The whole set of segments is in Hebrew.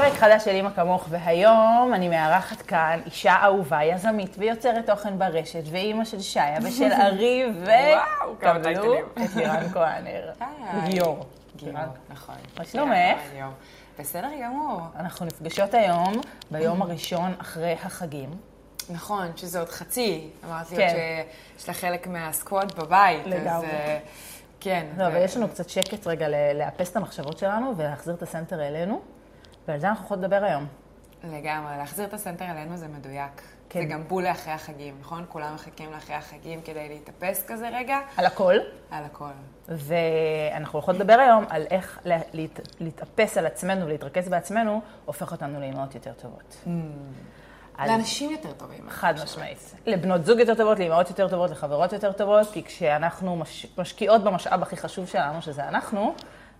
פרק חדש של אימא כמוך, והיום אני מארחת כאן אישה אהובה, יזמית ויוצרת תוכן ברשת, ואימא של שיה ושל ארי, ו... וואו, כמה טייטלים. את לירן כהנר. היי. גיור. גיור, נכון. מה שלומך? בסדר גמור. אנחנו נפגשות היום, ביום הראשון אחרי החגים. נכון, שזה עוד חצי. אמרתי כן. עוד שיש לה חלק מהסקוואד בבית. לגמרי. אז, אה, כן. לא, ו- אבל יש לנו קצת שקט רגע לאפס את המחשבות שלנו ולהחזיר את הסנטר אלינו, ועל זה אנחנו יכולות לדבר היום. לגמרי, להחזיר את הסנטר אלינו זה מדויק. כן. זה גם בול לאחרי החגים, נכון? כולם מחכים לאחרי החגים כדי להתאפס כזה רגע. על הכל. על הכל. ואנחנו הולכות לדבר היום על איך לה- להת, להתאפס על עצמנו ולהתרכז בעצמנו, הופך אותנו לאמהות יותר טובות. על- לאנשים יותר טובים. חד משמעית. לבנות זוג יותר טובות, לאמהות יותר טובות, לחברות יותר טובות, כי כשאנחנו מש... משקיעות במשאב הכי חשוב שלנו, שזה אנחנו,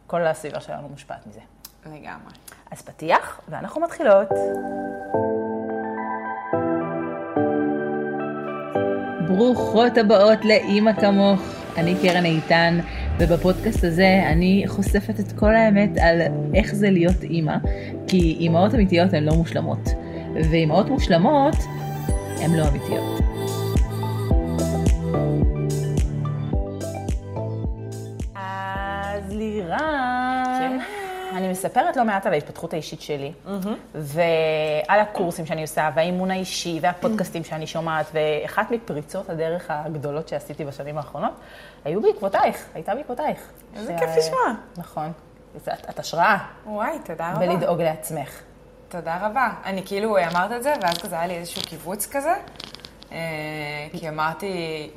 כל הסביבה שלנו מושפעת מזה. לגמרי. אז פתיח, ואנחנו מתחילות. ברוכות הבאות לאימא כמוך. אני קרן איתן, ובפודקאסט הזה אני חושפת את כל האמת על איך זה להיות אימא, כי אימהות אמיתיות הן לא מושלמות, ואימהות מושלמות הן לא אמיתיות. אני מספרת לא מעט על ההתפתחות האישית שלי, ועל הקורסים שאני עושה, והאימון האישי, והפודקאסטים שאני שומעת, ואחת מפריצות הדרך הגדולות שעשיתי בשנים האחרונות, היו בעקבותייך, הייתה בעקבותייך. איזה ש- כיף לשמוע. נכון. את, את השראה וואי, תודה רבה. בלדאוג לעצמך. תודה רבה. אני כאילו אמרת את זה, ואז כזה היה לי איזשהו קיבוץ כזה, אה, כי אמרתי,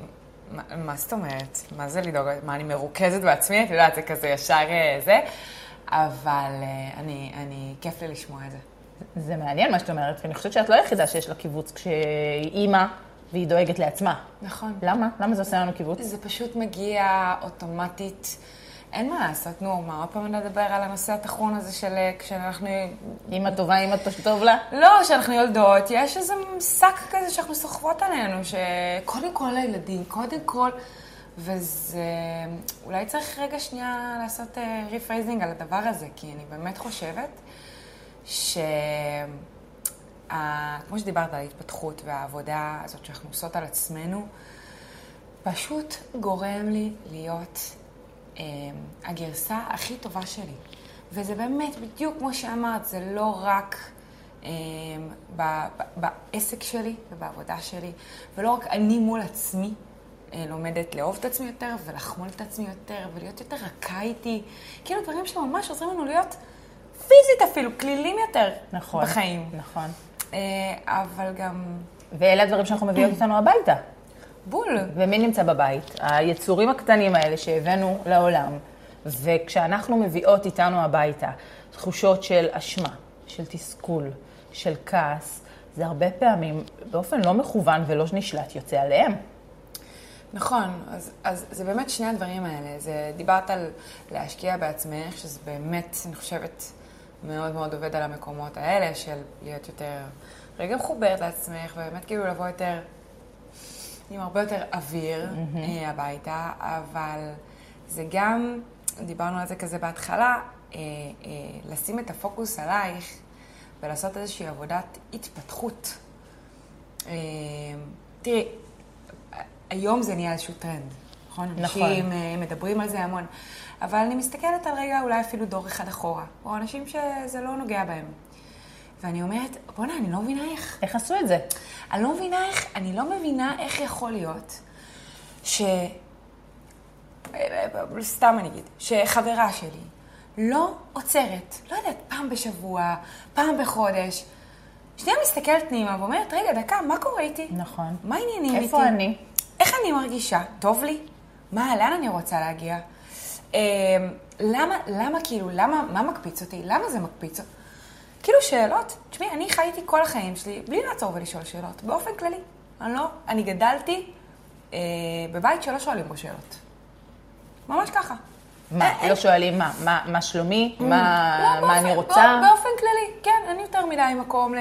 מה, מה זאת אומרת? מה זה לדאוג? מה, אני מרוכזת בעצמי? את יודעת, זה כזה ישר אה, זה, אבל אה, אני, אני, כיף לי לשמוע את זה. זה מעניין מה שאת אומרת, ואני חושבת שאת לא היחידה שיש לה קיבוץ כשהיא אימא והיא דואגת לעצמה. נכון. למה? למה זה עושה לנו קיבוץ? זה פשוט מגיע אוטומטית. אין מה לעשות, נו, מה עוד פעם נדבר על הנושא הטחון הזה של אה, כשאנחנו... אימא טובה, אימא טוב לה? לא, כשאנחנו יולדות, יש איזה שק כזה שאנחנו סוחבות עלינו, שקודם כל לילדים, קודם כל, וזה... אולי צריך רגע שנייה לעשות rephrasing על הדבר הזה, כי אני באמת חושבת ש... כמו שדיברת על ההתפתחות והעבודה הזאת שאנחנו עושות על עצמנו, פשוט גורם לי להיות אה, הגרסה הכי טובה שלי. וזה באמת, בדיוק כמו שאמרת, זה לא רק אה, ב- ב- בעסק שלי ובעבודה שלי, ולא רק אני מול עצמי אה, לומדת לאהוב את עצמי יותר ולחמול את עצמי יותר ולהיות יותר רכה איתי. כאילו דברים שממש עוזרים לנו להיות פיזית אפילו, כלילים יותר נכון. בחיים. נכון. אה, אבל גם ואלה הדברים שאנחנו מביאות איתנו הביתה. בול. ומי נמצא בבית? היצורים הקטנים האלה שהבאנו לעולם. וכשאנחנו מביאות איתנו הביתה תחושות של אשמה, של תסכול, של כעס, זה הרבה פעמים באופן לא מכוון ולא נשלט יוצא עליהם. נכון, אז, אז זה באמת שני הדברים האלה. זה, דיברת על להשקיע בעצמך, שזה באמת, אני חושבת, מאוד מאוד עובד על המקומות האלה של להיות יותר רגע מחוברת לעצמך, ובאמת כאילו לבוא יותר עם הרבה יותר אוויר mm-hmm. הביתה, אבל זה גם, דיברנו על זה כזה בהתחלה, אה, אה, לשים את הפוקוס עלייך ולעשות איזושהי עבודת התפתחות. אה, תראי, היום זה נהיה איזשהו טרנד, נכון? נכון. אנשים אה, מדברים על זה המון. אבל אני מסתכלת על רגע אולי אפילו דור אחד אחורה, או אנשים שזה לא נוגע בהם. ואני אומרת, בוא'נה, אני לא מבינה איך. איך עשו את זה? אני לא מבינה איך, אני לא מבינה איך יכול להיות ש... סתם אני אגיד, שחברה שלי לא עוצרת, לא יודעת, פעם בשבוע, פעם בחודש, שנייה מסתכלת פנימה ואומרת, רגע, דקה, מה קורה איתי? נכון. מה העניינים איתי? איפה אני? איך אני מרגישה? טוב לי? מה, לאן אני רוצה להגיע? אה, למה, למה כאילו, למה, מה מקפיץ אותי? למה זה מקפיץ אותי? כאילו שאלות, תשמעי, אני חייתי כל החיים שלי בלי לעצור ולשאול שאלות, באופן כללי. אני לא, אני גדלתי אה, בבית שלא שואלים בו שאלות. ממש ככה. מה, אה, לא שואלים מה, מה, מה שלומי? מה, לא, מה אני באופן- רוצה? בא- באופן כללי, כן, אין יותר מדי מקום ל...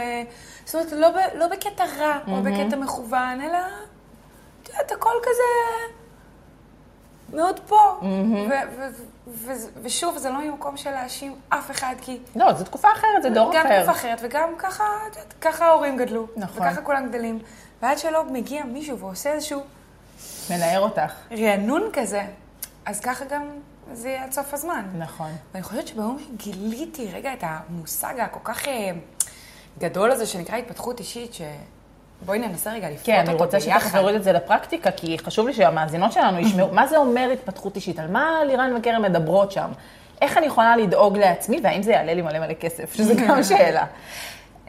זאת אומרת, לא, ב, לא בקטע רע או בקטע מכוון, אלא, יודעת, הכל כזה... מאוד פה. ו- ו- ו- ושוב, זה לא ממקום של להאשים אף אחד, כי לא, זו תקופה אחרת, זה דור גם אחר. תקופה אחרת, וגם ככה, את יודעת, ככה ההורים גדלו. נכון. וככה כולם גדלים. ועד שלא מגיע מישהו ועושה איזשהו מנער אותך. רענון כזה, אז ככה גם זה יהיה עד סוף הזמן. נכון. ואני חושבת שביום שגיליתי רגע את המושג הכל כך אה, גדול הזה שנקרא התפתחות אישית, שבואי ננסה רגע לפרוט כן, אותו אני רוצה שתכף ביחד. נוריד את זה לפרקטיקה, כי חשוב לי שהמאזינות שלנו ישמעו, מה זה אומר התפתחות אישית? על מה לירן וקרן מדברות שם? איך אני יכולה לדאוג לעצמי, והאם זה יעלה לי מלא מלא כסף? שזה גם שאלה.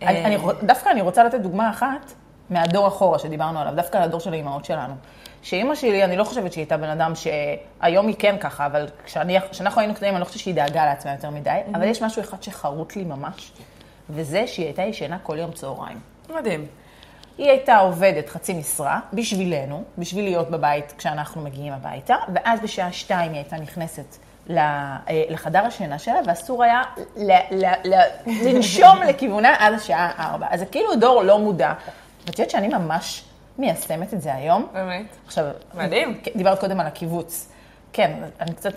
אני, אני, רוצ- דווקא אני רוצה לתת דוגמה אחת מהדור אחורה שדיברנו עליו, דווקא לדור של האימהות שלנו. שאימא שלי, אני לא חושבת שהיא הייתה בן אדם שהיום היא כן ככה, אבל כשאנחנו היינו קטנים, אני לא חושבת שהיא דאגה לעצמה יותר מדי, אבל יש משהו אחד שחרוט לי ממש, וזה שהיא הייתה ישנה כל יום צהריים. מדהים. היא הייתה עובדת חצי משרה בשבילנו, בשביל להיות בבית כשאנחנו מגיעים הביתה, ואז בשעה שתיים היא הייתה נכנסת אה, לחדר השינה שלה, ואסור היה ל- ל- ל- לנשום לכיוונה עד השעה ארבע. אז זה כאילו דור לא מודע. ואת יודעת שאני ממש מיישמת את זה היום? באמת. עכשיו, מדהים. כן, דיברת קודם על הקיבוץ. כן, אני קצת,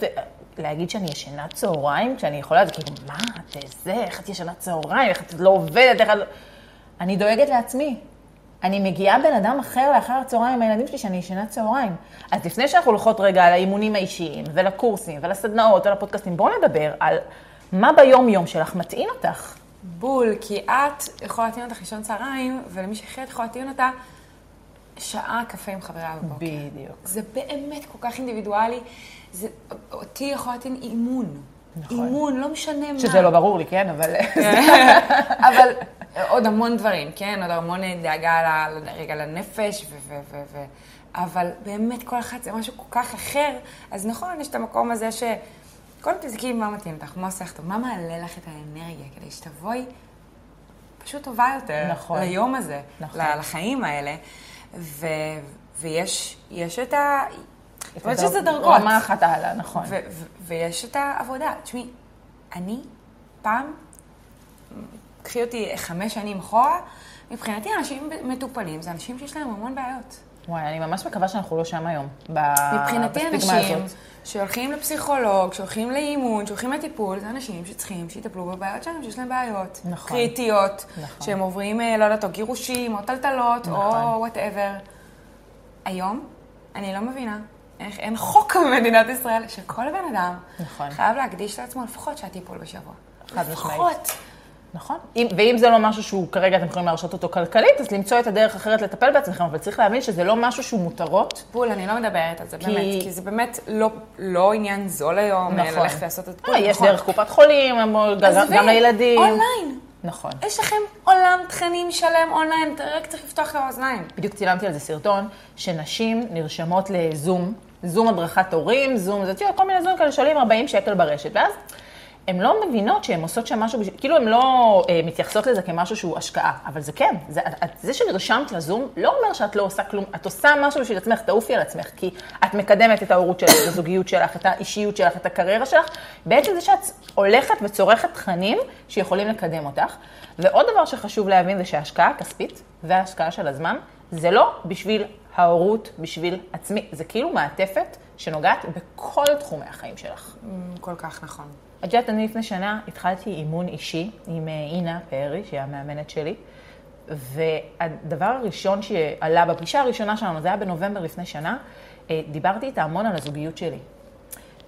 להגיד שאני ישנה צהריים, כשאני יכולה, זה כאילו, מה, את זה, איך את ישנה צהריים, איך את לא עובדת, איך את... לא-" אני דואגת לעצמי. אני מגיעה בן אדם אחר לאחר הצהריים עם הילדים שלי שאני ישנה צהריים. אז לפני שאנחנו הולכות רגע על האימונים האישיים, ולקורסים, ולסדנאות, ולפודקאסטים, בואו נדבר על מה ביום-יום שלך מטעין אותך. בול, כי את יכולה להטעין אותך לישון צהריים, ולמישהי אחרת יכולה להטעין אותה שעה קפה עם חברה בבוקר. בדיוק. זה באמת כל כך אינדיבידואלי. זה, אותי יכול להטעין אימון. נכון. אימון, לא משנה מה. שזה לא ברור לי, כן, אבל... אבל עוד המון דברים, כן? עוד המון דאגה רגע לנפש, ו- ו- ו- ו- אבל באמת כל אחת זה משהו כל כך אחר. אז נכון, יש את המקום הזה ש... קודם תבדקי מה מתאים לך, מה עושה לך טוב, מה מעלה לך את האנרגיה, כדי שתבואי פשוט טובה יותר נכון. ליום הזה, נכון. לחיים האלה. ו- ויש יש את ה... אומרת הדרג- שזה דרגות. רמה אחת הלאה, נכון. ויש את העבודה. תשמעי, אני פעם, קחי אותי חמש שנים אחורה, מבחינתי אנשים מטופלים זה אנשים שיש להם המון בעיות. וואי, אני ממש מקווה שאנחנו לא שם היום. מבחינתי אנשים הזאת. שהולכים לפסיכולוג, שהולכים לאימון, שהולכים לטיפול, זה אנשים שצריכים שיטפלו בבעיות שלהם, שיש להם בעיות. נכון. קריטיות. נכון. שהם עוברים, אה, לא יודעת, או גירושים, או טלטלות, נכון. או וואטאבר. היום, אני לא מבינה איך אין חוק במדינת ישראל שכל בן אדם נכון. חייב להקדיש לעצמו לפחות שעת טיפול בשבוע. חד משמעית. לפחות. נכון. אם, ואם זה לא משהו שהוא כרגע אתם יכולים להרשות אותו כלכלית, אז למצוא את הדרך אחרת לטפל בעצמכם, אבל צריך להבין שזה לא משהו שהוא מותרות. בול, אני לא מדברת על זה, כי- באמת, כי זה באמת לא, לא עניין זול היום, נכון. נכון. ללכת לעשות את אה, הטיפול. יש נכון. דרך קופת חולים, גם, גם לילדים. אונליין. נכון. יש לכם עולם תכנים שלם אונליין, רק צריך לפתוח את האוזניים. בדיוק צילמתי על זה סרטון, שנשים נרשמות לזום, זום הדרכת הורים, זום, זה כל מיני זום כאלה שעולים 40 שקל ברשת, ואז הן לא מבינות שהן עושות שם משהו, כאילו הן לא אה, מתייחסות לזה כמשהו שהוא השקעה, אבל זה כן, זה, את- זה שנרשמת לזום לא אומר שאת לא עושה כלום, את עושה משהו בשביל עצמך, תעופי על עצמך, כי את מקדמת את ההורות שלך, את הזוגיות שלך, את האישיות שלך, את הקריירה שלך, בעצם זה שאת הולכת וצורכת תכנים שיכולים לקדם אותך. ועוד דבר שחשוב להבין זה שההשקעה הכספית וההשקעה של הזמן, זה לא בשביל ההורות, בשביל עצמי, זה כאילו מעטפת שנוגעת בכל תחומי החיים שלך. כל כך נכון. את יודעת, אני לפני שנה התחלתי אימון אישי עם אה, אינה פרי, שהיא המאמנת שלי, והדבר הראשון שעלה בפגישה הראשונה שלנו, זה היה בנובמבר לפני שנה, אה, דיברתי איתה המון על הזוגיות שלי.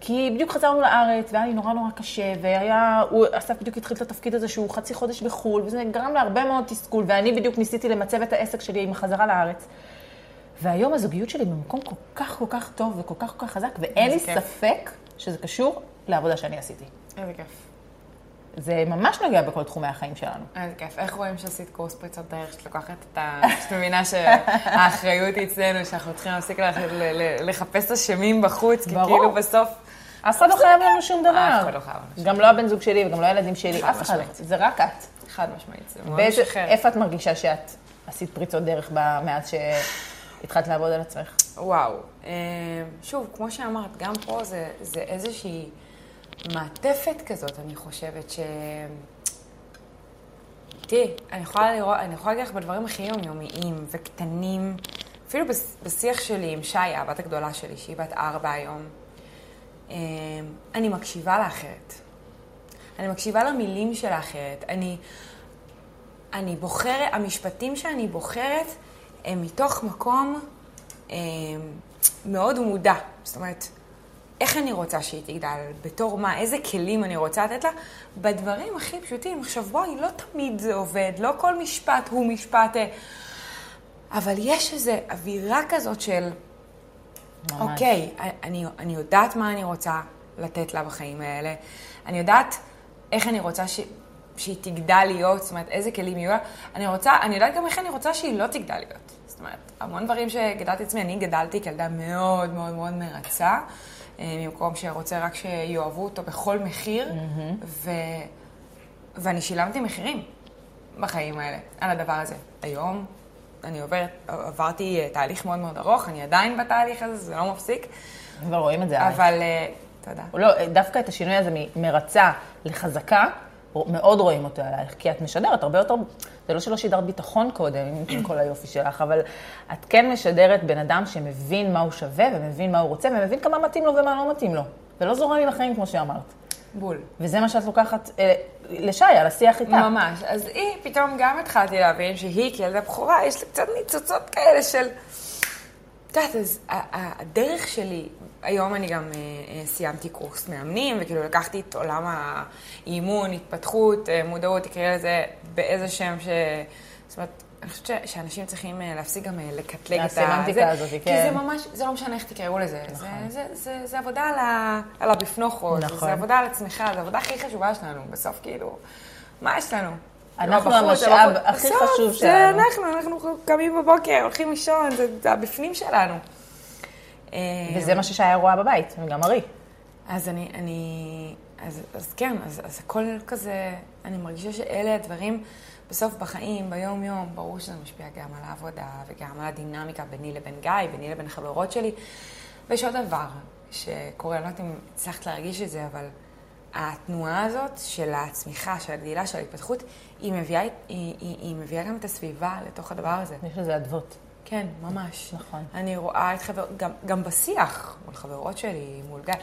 כי בדיוק חזרנו לארץ, והיה לי נורא נורא קשה, והיה, הוא, אסף בדיוק התחיל את התפקיד הזה שהוא חצי חודש בחו"ל, וזה גרם להרבה מאוד תסכול, ואני בדיוק ניסיתי למצב את העסק שלי עם החזרה לארץ. והיום הזוגיות שלי במקום כל כך כל כך טוב וכל כך כל כך חזק, ואין לי כיף. ספק שזה קשור לעבודה שאני עשיתי. איזה כיף. זה ממש נוגע בכל תחומי החיים שלנו. איזה כיף. איך רואים שעשית קורס פריצות דרך, שאת לוקחת את ה... שאת מבינה שהאחריות היא אצלנו, שאנחנו צריכים להפסיק לחפש אשמים בחוץ, כי. כאילו בסוף... אף אחד לא חייב לנו שום דבר. אף אחד לא חייב לנו שום גם לא הבן זוג שלי וגם לא הילדים שלי, אף אחד לא. זה רק את. חד משמעית, זה באיזה, משחרר. איפה את מרגישה שאת עשית פריצות דרך מאז שהתחלת לעבוד על עצמך? וואו. אה, שוב, כמו שאמרת, גם פה זה, זה איזושהי מעטפת כזאת, אני חושבת ש... תראי, אני יכולה לראות, אני יכולה להגיד לך בדברים הכי יומיומיים וקטנים, אפילו בשיח שלי עם שיה, הבת הגדולה שלי, שהיא בת ארבע היום, אמ, אני מקשיבה לה אחרת. אני מקשיבה למילים שלה אחרת. אני, אני בוחרת, המשפטים שאני בוחרת הם מתוך מקום אמ, מאוד מודע. זאת אומרת, איך אני רוצה שהיא תגדל, בתור מה, איזה כלים אני רוצה לתת לה, בדברים הכי פשוטים. עכשיו בואי, לא תמיד זה עובד, לא כל משפט הוא משפט... אה, אבל יש איזו אווירה כזאת של, ממש. אוקיי, אני, אני יודעת מה אני רוצה לתת לה בחיים האלה, אני יודעת איך אני רוצה ש, שהיא תגדל להיות, זאת אומרת, איזה כלים יהיו לה, אני רוצה, אני יודעת גם איך אני רוצה שהיא לא תגדל להיות. זאת אומרת, המון דברים שגדלתי עצמי, אני גדלתי כילדה מאוד מאוד מאוד מרצה. אה, ממקום שרוצה רק שיאהבו אותו בכל מחיר, mm-hmm. ו... ואני שילמתי מחירים בחיים האלה על הדבר הזה. היום אני עוברת, עברתי אה, תהליך מאוד מאוד ארוך, אני עדיין בתהליך הזה, זה לא מפסיק. כבר רואים את זה עלייך. אבל, אה, תודה. לא, דווקא את השינוי הזה מרצה לחזקה, מאוד רואים אותו עלייך, כי את משדרת הרבה יותר, זה לא שלא שידרת ביטחון קודם, עם כל היופי שלך, אבל את כן משדרת בן אדם שמבין מה הוא שווה, ומבין מה הוא רוצה, ומבין כמה מתאים לו ומה לא מתאים לו. ולא זורם עם החיים, כמו שאמרת. בול. וזה מה שאת לוקחת אה, לשי, לשיח איתה. ממש. אז היא, פתאום גם התחלתי להבין שהיא, כילדה בכורה, יש לה קצת ניצוצות כאלה של... את יודעת, אז הדרך שלי היום אני גם uh, סיימתי קורס מאמנים, וכאילו לקחתי את עולם האימון, התפתחות, uh, מודעות, תקראי לזה באיזה שם ש... זאת אומרת, אני חושבת ש- שאנשים צריכים להפסיק גם לקטלג את זה. הסמנטיקה הזאת, כן. כי זה ממש, זה לא משנה איך תקראו לזה. נכון. זה, זה, זה, זה עבודה על, ה, על הבפנוכות, נכון. זה עבודה על עצמך, זה העבודה הכי חשובה שלנו. בסוף, כאילו, מה יש לנו? אנחנו המשאב הכי חשוב שלנו. זה אנחנו, אנחנו קמים בבוקר, הולכים לישון, זה הבפנים שלנו. וזה מה ששיה רואה בבית, וגם ארי. אז אני, אני, אז, אז כן, אז, אז הכל כזה, אני מרגישה שאלה הדברים בסוף בחיים, ביום-יום, ברור שזה משפיע גם על העבודה וגם על הדינמיקה ביני לבין גיא, ביני לבין החברות שלי. ויש עוד דבר שקורה, אני לא יודעת אם הצלחת להרגיש את זה, אבל התנועה הזאת של הצמיחה, של הגדילה, של ההתפתחות, היא מביאה, היא, היא, היא מביאה גם את הסביבה לתוך הדבר הזה. יש לזה אדוות. כן, ממש. נכון. אני רואה את חברות, גם, גם בשיח, מול חברות שלי, מול גיא,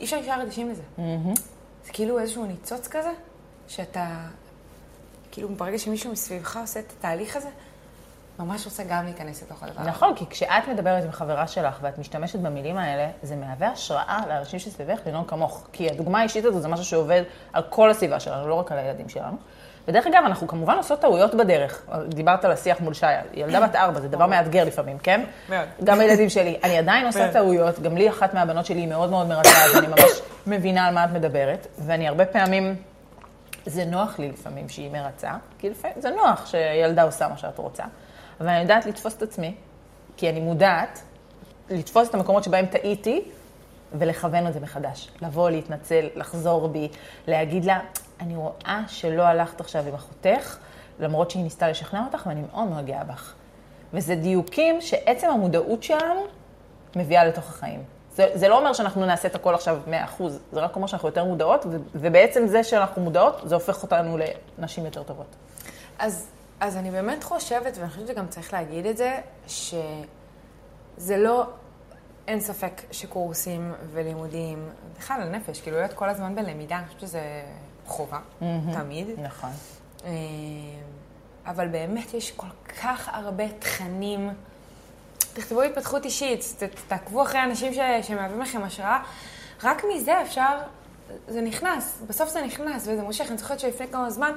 אי אפשר להישאר אדישים לזה. Mm-hmm. זה כאילו איזשהו ניצוץ כזה, שאתה, כאילו ברגע שמישהו מסביבך עושה את התהליך הזה, ממש רוצה גם להיכנס לתוך הדבר הזה. נכון, כי כשאת מדברת עם חברה שלך ואת משתמשת במילים האלה, זה מהווה השראה לאנשים שסביבך לנהוג כמוך. כי הדוגמה האישית הזו זה משהו שעובד על כל הסביבה שלנו, לא רק על הילדים שלנו. ודרך אגב, אנחנו כמובן עושות טעויות בדרך. דיברת על השיח מול שיה. ילדה בת ארבע, זה דבר מאתגר לפעמים, כן? מאוד. גם הילדים שלי. אני עדיין עושה טעויות, גם לי אחת מהבנות שלי היא מאוד מאוד מרצה, אז אני ממש מבינה על מה את מדברת. ואני הרבה פעמים, זה נוח לי לפעמים שהיא מרצה, כי לפעמים זה נוח שילדה עושה מה שאת רוצה. אבל אני יודעת לתפוס את עצמי, כי אני מודעת לתפוס את המקומות שבהם טעיתי, ולכוון את זה מחדש. לבוא, להתנצל, לחזור בי, להגיד לה, אני רואה שלא הלכת עכשיו עם אחותך, למרות שהיא ניסתה לשכנע אותך, ואני מאוד מאוד גאה בך. וזה דיוקים שעצם המודעות שלנו מביאה לתוך החיים. זה, זה לא אומר שאנחנו נעשה את הכל עכשיו 100%, זה רק אומר שאנחנו יותר מודעות, ו, ובעצם זה שאנחנו מודעות, זה הופך אותנו לנשים יותר טובות. אז, אז אני באמת חושבת, ואני חושבת שגם צריך להגיד את זה, שזה לא, אין ספק שקורסים ולימודים, בכלל לנפש, כאילו להיות כל הזמן בלמידה, אני חושבת שזה חובה, mm-hmm. תמיד. נכון. אה, אבל באמת יש כל כך הרבה תכנים. תכתבו התפתחות אישית, תעקבו אחרי אנשים ש, שמהווים לכם השראה. רק מזה אפשר, זה נכנס, בסוף זה נכנס וזה מושך. אני זוכרת שלפני כמה זמן,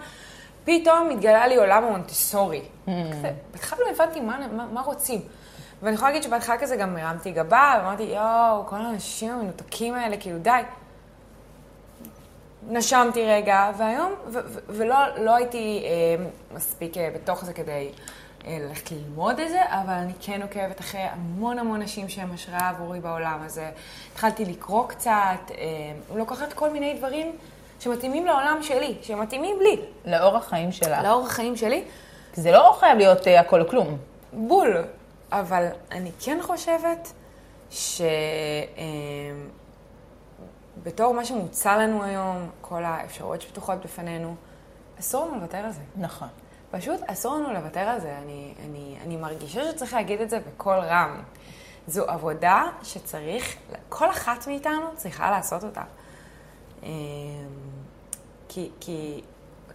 פתאום התגלה לי עולם המונטסורי. Mm-hmm. בהתחלה לא הבנתי מה, מה, מה רוצים. ואני יכולה להגיד שבהתחלה כזה גם הרמתי גבה, ואמרתי, יואו, כל האנשים המנותקים האלה, כאילו די. נשמתי רגע, והיום, ו- ו- ולא לא הייתי אה, מספיק אה, בתוך זה כדי אה, ללכת ללמוד את זה, אבל אני כן עוקבת אחרי המון המון נשים שהם השראה עבורי בעולם הזה. התחלתי לקרוא קצת, אה, לוקחת כל מיני דברים שמתאימים לעולם שלי, שמתאימים לי. לאורח חיים שלך. לאורח חיים שלי. זה לא חייב להיות אה, הכל כלום. בול. אבל אני כן חושבת ש... אה, בתור מה שמוצע לנו היום, כל האפשרויות שפתוחות בפנינו, אסור לנו לוותר על זה. נכון. פשוט אסור לנו לוותר על זה. אני, אני, אני מרגישה שצריך להגיד את זה בקול רם. זו עבודה שצריך, כל אחת מאיתנו צריכה לעשות אותה. אמ, כי, כי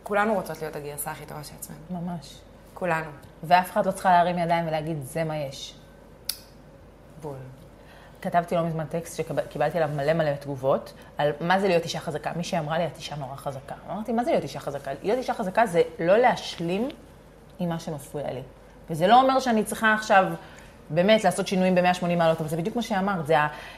כולנו רוצות להיות הגרסה הכי טובה של עצמנו. ממש. כולנו. ואף אחד לא צריכה להרים ידיים ולהגיד, זה מה יש. בול. כתבתי לא מזמן טקסט שקיבלתי עליו מלא מלא תגובות, על מה זה להיות אישה חזקה. מישהי אמרה לי, את אישה נורא חזקה. אמרתי, מה זה להיות אישה חזקה? להיות אישה חזקה זה לא להשלים עם מה שמפריע לי. וזה לא אומר שאני צריכה עכשיו באמת לעשות שינויים ב-180 מעלות, אבל זה בדיוק מה שאמרת, זה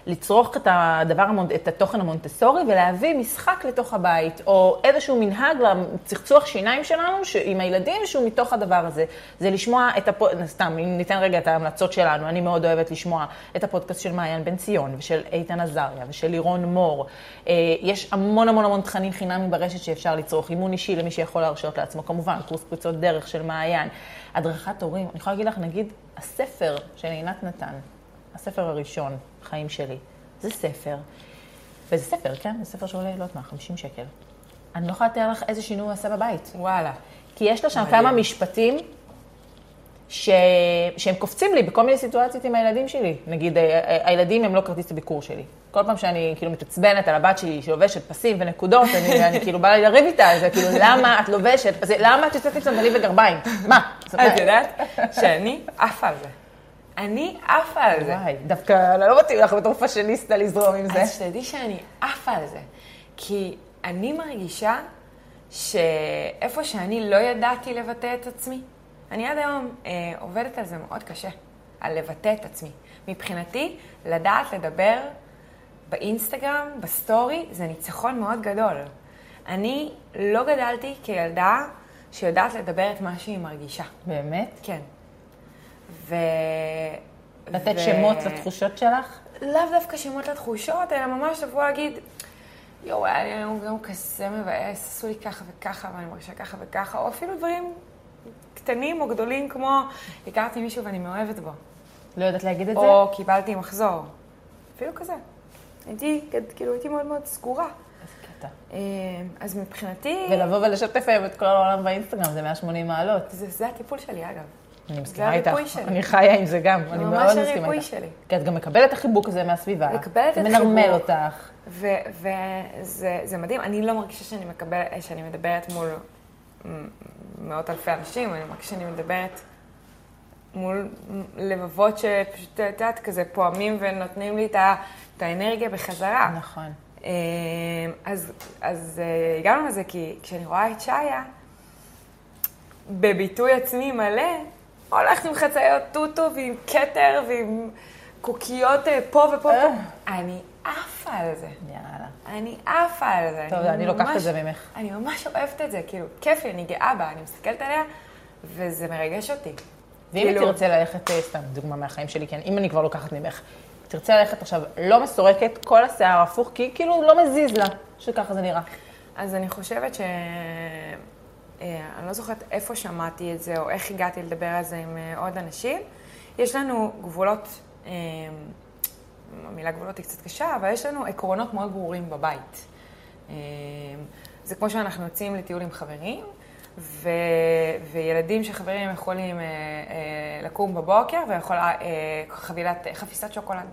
לצרוך את הדבר, את התוכן המונטסורי ולהביא משחק לתוך הבית, או איזשהו מנהג לצחצוח שיניים שלנו עם הילדים שהוא מתוך הדבר הזה. זה לשמוע את הפודקאסט, סתם, אם ניתן רגע את ההמלצות שלנו, אני מאוד אוהבת לשמוע את הפודקאסט של מעיין בן ציון, ושל איתן עזריה, ושל לירון מור. אה, יש המון המון המון תכנים חינמים ברשת שאפשר לצרוך, אימון אישי למי שיכול להרשות לעצמו, כמובן, קורס פריצות דרך של מעיין. הדרכת הורים, אני יכולה להגיד לך, נגיד, הספר של עינת נתן, הספר הראשון, חיים שלי, זה ספר, וזה ספר, כן? זה ספר שעולה, לא יודעת מה, 50 שקל. אני לא יכולה לתאר לך איזה שינוי הוא עשה בבית. וואלה. כי יש לה שם כמה משפטים ש... שהם קופצים לי בכל מיני סיטואציות עם הילדים שלי. נגיד, אה, אה, הילדים הם לא כרטיס הביקור שלי. כל פעם שאני כאילו מתעצבנת על הבת שלי שלובשת פסים ונקודות, אני, אני כאילו באה לריב איתה על זה, כאילו, למה את לובשת פסים, למה את יוצאת עם סנדלים וגרביים? מה? את יודעת שאני עפה על זה. אני עפה על זה. וואי, דווקא לא מתאים לך בתור פאשיניסטה לזרום עם זה. אז שתדעי שאני עפה על זה. כי אני מרגישה שאיפה שאני לא ידעתי לבטא את עצמי, אני עד היום אה, עובדת על זה מאוד קשה, על לבטא את עצמי. מבחינתי, לדעת לדבר באינסטגרם, בסטורי, זה ניצחון מאוד גדול. אני לא גדלתי כילדה שיודעת לדבר את מה שהיא מרגישה. באמת? כן. ו... לתת ו... שמות לתחושות שלך? לאו דווקא שמות לתחושות, אלא ממש לבוא להגיד, יואו, היה לי היום יום כזה מבאס, עשו לי ככה וככה, ואני מרגישה ככה וככה, או אפילו דברים קטנים או גדולים כמו, הכרתי מישהו ואני מאוהבת בו. לא יודעת להגיד את או זה? או קיבלתי מחזור. אפילו כזה. הייתי, כאילו, הייתי מאוד מאוד סגורה. קטע. אה, אז מבחינתי... ולבוא ולשתף היום את כל העולם באינסטגרם, זה 180 מעלות. זה, זה הטיפול שלי, אגב. אני מסכימה איתך, אני חיה עם זה גם, אני מאוד מסכימה איתך. ממש הריפוי שלי. כי את גם מקבלת את החיבוק הזה מהסביבה. מקבלת את החיבוק. מנרמל אותך. וזה מדהים, אני לא מרגישה שאני, מקבל, שאני מדברת מול מאות אלפי אנשים, אני מרגישה שאני מדברת מול לבבות שפשוט, את יודעת, כזה פועמים ונותנים לי את האנרגיה בחזרה. נכון. אה, אז, אז אה, הגענו לזה, כי כשאני רואה את שעיה, בביטוי עצמי מלא, הולכת עם חצאיות טוטו ועם כתר ועם קוקיות אה, פה ופה פה. אני עפה על זה. יאללה. אני עפה על זה. טוב, אני, אני לוקחת את זה ממך. אני ממש אוהבת את זה, כאילו, כיף לי, אני גאה בה, אני מסתכלת עליה, וזה מרגש אותי. ואם כאילו... תרצה ללכת, אה, סתם דוגמה מהחיים שלי, כן, אם אני כבר לוקחת ממך, תרצה ללכת עכשיו לא מסורקת, כל השיער הפוך, כי כאילו לא מזיז לה, שככה זה נראה. אז אני חושבת ש... אה, אני לא זוכרת איפה שמעתי את זה, או איך הגעתי לדבר על זה עם אה, עוד אנשים. יש לנו גבולות, המילה גבולות היא קצת קשה, אבל יש לנו עקרונות מאוד ברורים בבית. זה כמו שאנחנו יוצאים לטיול עם חברים, ו... וילדים שחברים יכולים אה, אה, לקום בבוקר ויכול אה, חבילת, חפיסת שוקולד.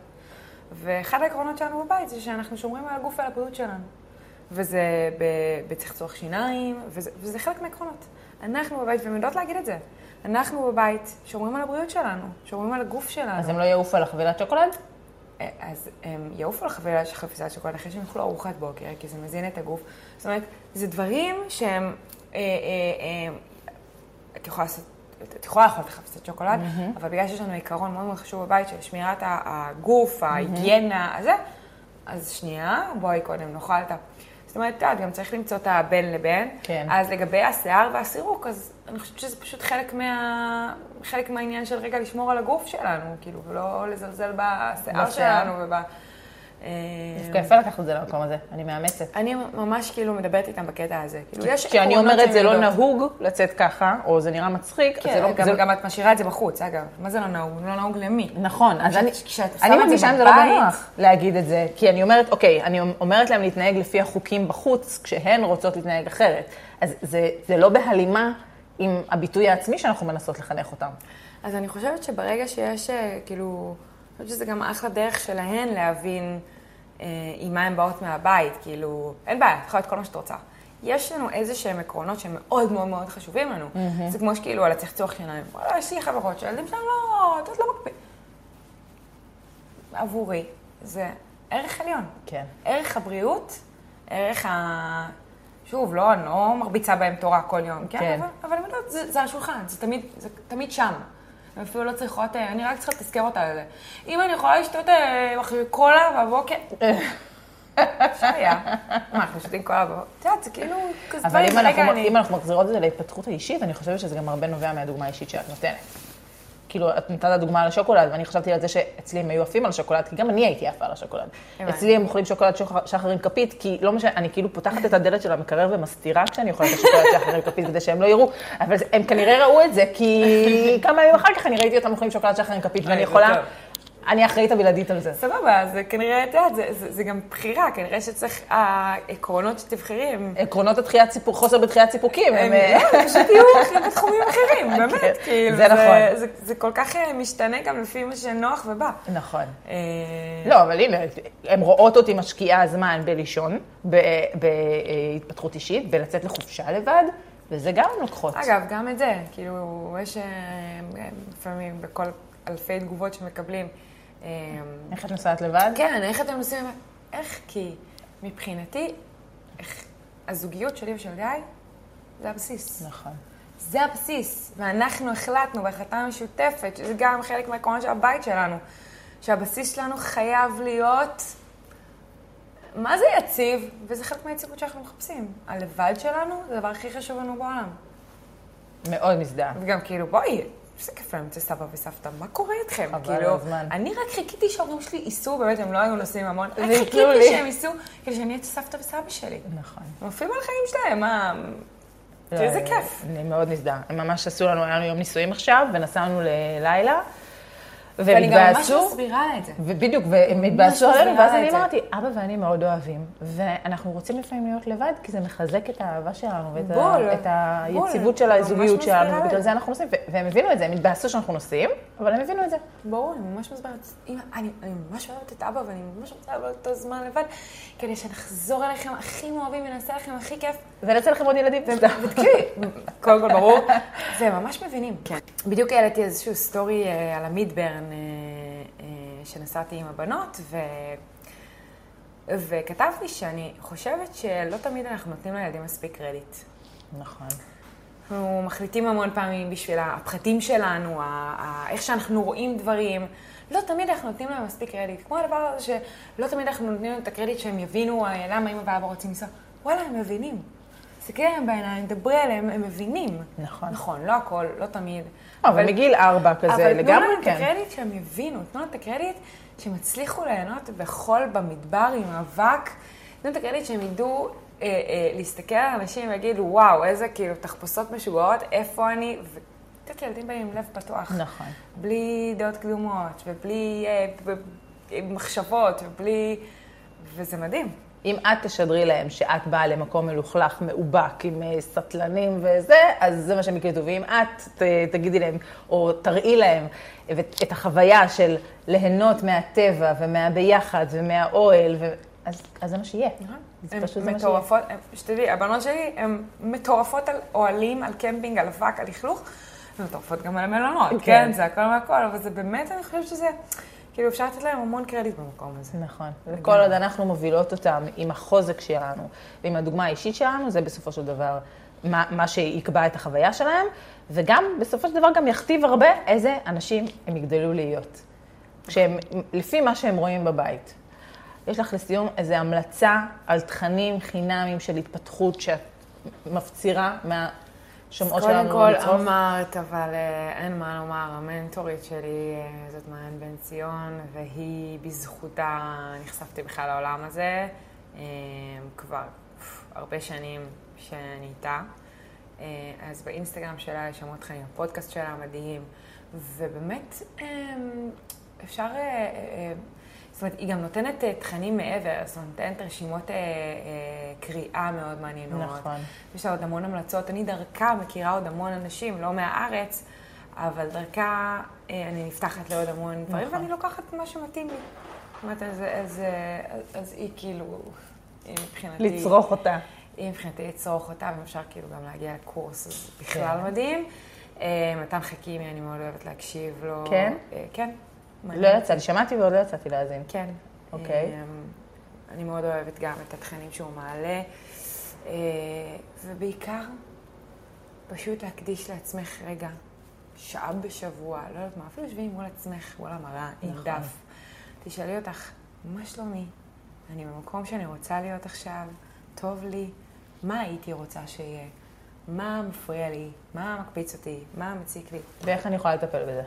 ואחד העקרונות שלנו בבית זה שאנחנו שומרים על הגוף ועל הבריאות שלנו. וזה בצחצוח שיניים, וזה, וזה חלק מהעקרונות. אנחנו בבית, והן יודעות להגיד את זה, אנחנו בבית שומרים על הבריאות שלנו, שומרים על הגוף שלנו. אז הם לא יעופו על החבילת שוקולד? אז הם יעופו על חבילת שוקולד אחרי שהם יאכלו ארוחת בוקר, כי זה מזין את הגוף. זאת אומרת, זה דברים שהם אה, אה, אה, את יכולה לעשות... את יכולה לאכול את חפשת שוקולד, mm-hmm. אבל בגלל שיש לנו עיקרון מאוד מאוד חשוב בבית של שמירת הגוף, ההיגיינה, הזה, אז שנייה, בואי קודם נאכל את ה... זאת אומרת, את יודעת, גם צריך למצוא את הבין לבין. כן. אז לגבי השיער והסירוק, אז אני חושבת שזה פשוט חלק, מה... חלק מהעניין של רגע לשמור על הגוף שלנו, כאילו, ולא לזלזל בשיער שלנו וב... דווקא יפה לקחת את זה למקום הזה, אני מאמצת. אני ממש כאילו מדברת איתם בקטע הזה. כאילו, כשאני אומרת זה לא נהוג לצאת ככה, או זה נראה מצחיק, כן, זה לא... גם, זה... את משאירה את זה בחוץ, אגב. מה זה לא נהוג? לא נהוג למי? נכון, אז אני, אני מרגישה שזה לא בנוח להגיד את זה, כי אני אומרת, אוקיי, אני אומרת להם להתנהג לפי החוקים בחוץ, כשהן רוצות להתנהג אחרת. אז זה, זה לא בהלימה עם הביטוי העצמי שאנחנו מנסות לחנך אותם. אז אני חושבת שברגע שיש, אה, כאילו... חושבת שזה גם אחלה דרך שלהן להבין אה, עם מה הן באות מהבית, כאילו, אין בעיה, את יכולה את כל מה שאת רוצה. יש לנו איזה שהם עקרונות שהם מאוד מאוד מאוד חשובים לנו. Mm-hmm. זה כמו שכאילו על הצחצוח שלהם. וואלה, יש לי חברות שהילדים שלהם לא, את לא מקפיד. עבורי, זה ערך עליון. כן. ערך הבריאות, ערך ה... שוב, לא, אני לא מרביצה בהם תורה כל יום, כן? כן. אבל, אבל זה, זה על השולחן, זה תמיד, זה תמיד שם. הן אפילו לא צריכות, אה, אני רק צריכה לתזכר אותה על זה. אם אני יכולה לשתות אה, קולה בבוקר. מה, אנחנו שותים קולה בבוקר? את יודעת, זה כאילו כזה אבל דברים, אם אנחנו מחזירות את זה להתפתחות האישית, אני חושבת שזה גם הרבה נובע מהדוגמה האישית שאת נותנת. כאילו, את נתת דוגמה על השוקולד, ואני חשבתי על זה שאצלי הם היו עפים על שוקולד, כי גם אני הייתי עפה על השוקולד. אצלי הם אוכלים שוקולד שחר- עם כפית, כי לא משנה, אני כאילו פותחת את הדלת של המקרר ומסתירה כשאני אוכלת את השוקולד שחר עם כפית, כדי שהם לא יראו, אבל הם כנראה ראו את זה, כי כמה ימים אחר כך אני ראיתי אותם אוכלים שוקולד שחר עם כפית, ואני זה יכולה. אני אחראית הבלעדית על זה. סבבה, זה כנראה, את יודעת, זה, זה, זה גם בחירה, כנראה שצריך, העקרונות שתבחרי הם... עקרונות הדחיית סיפוק, חוסר בדחיית סיפוקים, הם... לא, פשוט יהיו בתחומים אחרים, כן, באמת, כאילו, זה נכון. זה, זה כל כך אה, משתנה גם לפי מה שנוח ובא. נכון. אה, לא, אבל הנה, הן רואות אותי משקיעה זמן בלישון, בהתפתחות אישית, בלצאת לחופשה לבד, וזה גם לוקחות. אגב, גם את זה, כאילו, יש אה, לפעמים בכל אלפי תגובות שמקבלים. אה, איך את נוסעת לבד? כן, איך אתם עושים? איך? כי מבחינתי, איך, הזוגיות שלי ושל גיא, זה הבסיס. נכון. זה הבסיס. ואנחנו החלטנו בהחלטה משותפת, שזה גם חלק מהעקרונות של הבית שלנו, שהבסיס שלנו חייב להיות, מה זה יציב? וזה חלק מהיציבות שאנחנו מחפשים. הלבד שלנו זה הדבר הכי חשוב לנו בעולם. מאוד מזדהה. וגם כאילו, בואי, איזה כיף להם אצל סבא וסבתא, מה קורה איתכם? חבל כאילו. אני רק חיכיתי שההורים שלי ייסעו, באמת, הם לא היו נוסעים המון, רק חיכיתי. שהם ייסעו, כדי שאני אהיה אצל סבתא וסבא שלי. נכון. הם עפים על החיים שלהם, מה... איזה כיף. אני מאוד מזדהה. הם ממש עשו לנו, היה לנו יום נישואים עכשיו, ונסענו ללילה, והם ואני גם ממש התבאסו. מסבירה את זה. ובדיוק, והם התבאסו עלינו, ואז אני. אמרתי, אבא ואני מאוד אוהבים, ואנחנו רוצים לפעמים להיות לבד, כי זה מחזק את האהבה שלנו, ואת ה- בול, את היציבות. של הזוגיות שלנו, ובגלל זה. אנחנו נוסעים, והם הבינו את זה, הם התבאסו שאנחנו נוסעים, אבל הם הבינו את זה. ברור, אני ממש מסברת. אמא, אני, אני ממש אוהבת את אבא ואני ממש רוצה לבוא אותו זמן לבד, כדי שנחזור אליכם הכי מאוהבים ונעשה לכם הכי כיף. ונצא לכם עוד ילדים. ותקשיבי, קודם כל ברור, והם ממש מבינים. כן. בדיוק העליתי איזשהו סטורי אה, על אה, אה, שנסעתי עם הבנות, ו... וכתבתי שאני חושבת שלא תמיד אנחנו נותנים לילדים מספיק קרדיט. נכון. אנחנו מחליטים המון פעמים בשביל הפחדים שלנו, איך שאנחנו רואים דברים. לא תמיד אנחנו נותנים להם מספיק קרדיט. כמו הדבר הזה שלא תמיד אנחנו נותנים להם את הקרדיט שהם יבינו אה, למה אמא ואבא רוצים לנסוע. וואלה, הם מבינים. תסתכלי עליהם בעיניים, דברי עליהם, הם מבינים. נכון. נכון, לא הכל, לא תמיד. אבל מגיל ארבע כזה, אבל לגמרי תנו להם את כן. הקרדיט שהם יבינו, תנו להם את הקרדיט שהם הצליחו ליהנות בחול במדבר עם אבק. תנו את הקרדיט שהם ידעו אה, אה, להסתכל על אנשים ויגידו, וואו, איזה כאילו תחפושות משוגעות, איפה אני? ותראה, ילדים באים עם לב פתוח. נכון. בלי דעות קדומות, ובלי אה, מחשבות, ובלי... וזה מדהים. אם את תשדרי להם שאת באה למקום מלוכלך, מאובק, עם אה, סטלנים וזה, אז זה מה שהם יקלטו. ואם את ת, תגידי להם, או תראי להם את, את החוויה של ליהנות מהטבע ומהביחד ומהאוהל, ו... אז, אז זה מה שיהיה. זה הן פשוט זה מה שיהיה. מטורפות, שתדעי, הבנות שלי הן מטורפות על אוהלים, על קמפינג, על אבק, על לכלוך, הן מטורפות גם על המלונות, כן. כן, זה הכל מהכל, אבל זה באמת, אני חושבת שזה, כאילו, אפשר לתת להם המון קרדיט במקום הזה. נכון. וכל עוד אנחנו מובילות אותם עם החוזק שלנו ועם הדוגמה האישית שלנו, זה בסופו של דבר מה, מה שיקבע את החוויה שלהם, וגם בסופו של דבר גם יכתיב הרבה איזה אנשים הם יגדלו להיות. כשהם, לפי מה שהם רואים בבית. יש לך לסיום איזו המלצה על תכנים חינמיים של התפתחות שאת מפצירה מהשומעות שלנו קודם כל לצרוך? אמרת, אבל אה, אין מה לומר, המנטורית שלי אה, זאת מעיין בן ציון, והיא בזכותה נחשפתי בכלל לעולם הזה, אה, כבר הרבה שנים שאני איתה. אז באינסטגרם שלה יש המון תכנים, הפודקאסט שלה מדהים, ובאמת אפשר... אה, אה, זאת אומרת, היא גם נותנת אה, תכנים מעבר, זאת אומרת, נותנת רשימות אה, אה, קריאה מאוד מעניינות. נכון. יש לה עוד המון המלצות. אני דרכה מכירה עוד המון אנשים, לא מהארץ, אבל דרכה אה, אני נפתחת לעוד המון דברים, נכון. ואני לוקחת מה שמתאים לי. זאת אומרת, אז, אז, אז, אז היא כאילו, היא מבחינתי... לצרוך אותה. היא מבחינתי לצרוך אותה, ואפשר כאילו גם להגיע לקורס, אז בכלל כן. מדהים. אה, מתן חכימי, אני מאוד אוהבת להקשיב לו. כן? אה, כן. לא. יצא שמעתי ועוד לא יצאתי להאזין. כן. אוקיי. אה, אני מאוד אוהבת גם את התכנים שהוא מעלה, אה, ובעיקר, פשוט להקדיש לעצמך רגע, שעה בשבוע, לא יודעת מה, אפילו שבי מול עצמך, מול המראה, עם. דף. תשאלי אותך, מה שלומי? אני במקום שאני רוצה להיות עכשיו, טוב לי, מה הייתי רוצה שיהיה? מה מפריע לי? מה מקפיץ אותי? מה מציק לי? ואיך אני יכולה לטפל בזה?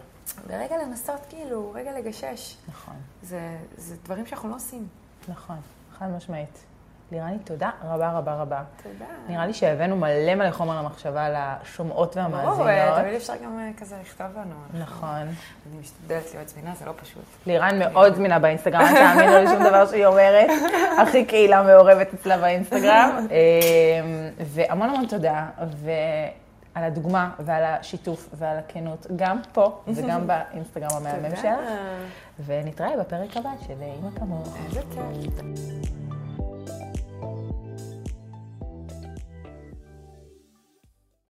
ורגע לנסות, כאילו, רגע לגשש. נכון, זה, זה דברים שאנחנו לא עושים. נכון, חד משמעית. לירני, תודה רבה רבה רבה. תודה. נראה לי שהבאנו מלא מלא חומר למחשבה לשומעות ברור, והמאזינות. תמיד אפשר גם אה, כזה לכתוב לנו. נכון. אני משתדלת להיות זמינה, זה לא פשוט. לירן מאוד זמינה באינסטגרם, אל תאמינו לשום דבר שהיא אומרת. הכי קהילה מעורבת אצלה באינסטגרם. אמ, והמון המון תודה, ועל הדוגמה ועל השיתוף ועל הכנות, גם פה וגם באינסטגרם המהמם. שלך. ונתראה בפרק הבא של אימא כמוך. איזה כיף.